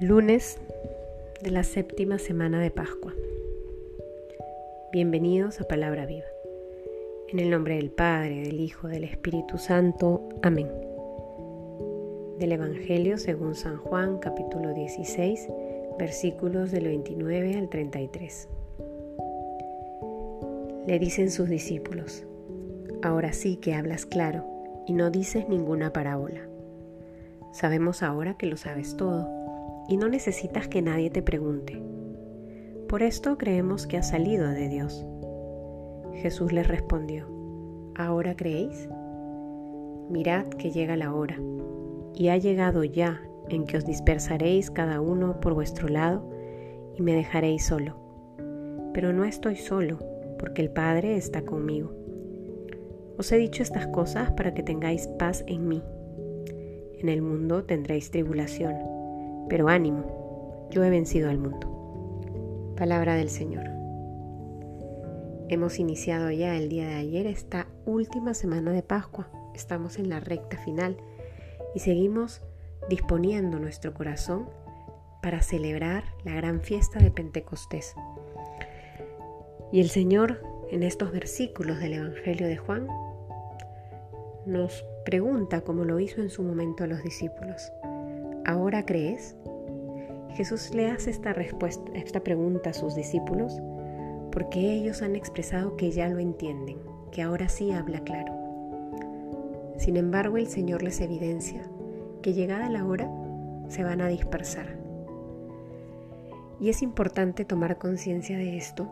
Lunes de la séptima semana de Pascua. Bienvenidos a Palabra Viva. En el nombre del Padre, del Hijo, del Espíritu Santo. Amén. Del Evangelio según San Juan, capítulo 16, versículos del 29 al 33. Le dicen sus discípulos, ahora sí que hablas claro y no dices ninguna parábola. Sabemos ahora que lo sabes todo y no necesitas que nadie te pregunte. Por esto creemos que has salido de Dios. Jesús les respondió, ¿ahora creéis? Mirad que llega la hora, y ha llegado ya en que os dispersaréis cada uno por vuestro lado y me dejaréis solo. Pero no estoy solo, porque el Padre está conmigo. Os he dicho estas cosas para que tengáis paz en mí. En el mundo tendréis tribulación pero ánimo, yo he vencido al mundo. Palabra del Señor. Hemos iniciado ya el día de ayer esta última semana de Pascua. Estamos en la recta final y seguimos disponiendo nuestro corazón para celebrar la gran fiesta de Pentecostés. Y el Señor en estos versículos del Evangelio de Juan nos pregunta, como lo hizo en su momento a los discípulos, ¿ahora crees? Jesús le hace esta respuesta, esta pregunta a sus discípulos porque ellos han expresado que ya lo entienden, que ahora sí habla claro. Sin embargo, el Señor les evidencia que llegada la hora se van a dispersar. Y es importante tomar conciencia de esto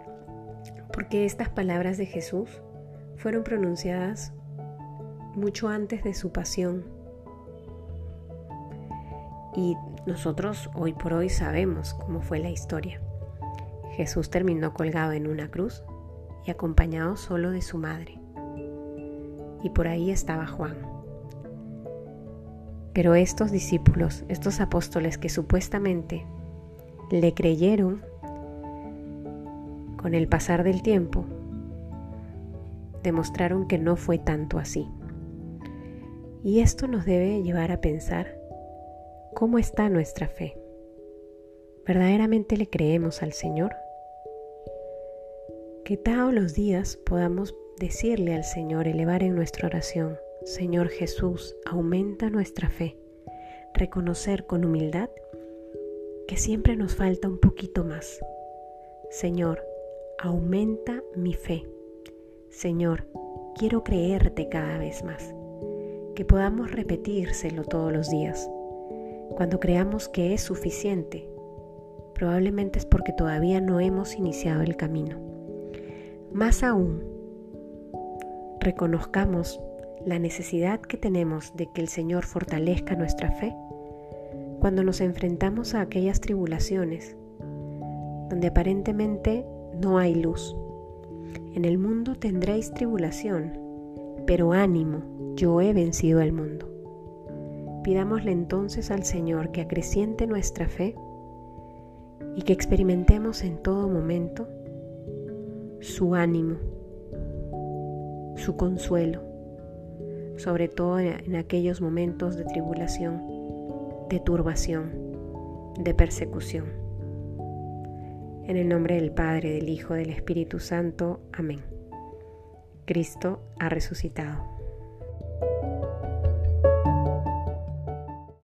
porque estas palabras de Jesús fueron pronunciadas mucho antes de su pasión y nosotros hoy por hoy sabemos cómo fue la historia. Jesús terminó colgado en una cruz y acompañado solo de su madre. Y por ahí estaba Juan. Pero estos discípulos, estos apóstoles que supuestamente le creyeron, con el pasar del tiempo, demostraron que no fue tanto así. Y esto nos debe llevar a pensar ¿Cómo está nuestra fe? ¿Verdaderamente le creemos al Señor? Que todos los días podamos decirle al Señor, elevar en nuestra oración, Señor Jesús, aumenta nuestra fe, reconocer con humildad que siempre nos falta un poquito más. Señor, aumenta mi fe. Señor, quiero creerte cada vez más. Que podamos repetírselo todos los días cuando creamos que es suficiente, probablemente es porque todavía no hemos iniciado el camino. Más aún, reconozcamos la necesidad que tenemos de que el Señor fortalezca nuestra fe cuando nos enfrentamos a aquellas tribulaciones donde aparentemente no hay luz. En el mundo tendréis tribulación, pero ánimo, yo he vencido al mundo. Pidámosle entonces al Señor que acreciente nuestra fe y que experimentemos en todo momento su ánimo, su consuelo, sobre todo en aquellos momentos de tribulación, de turbación, de persecución. En el nombre del Padre, del Hijo, del Espíritu Santo. Amén. Cristo ha resucitado.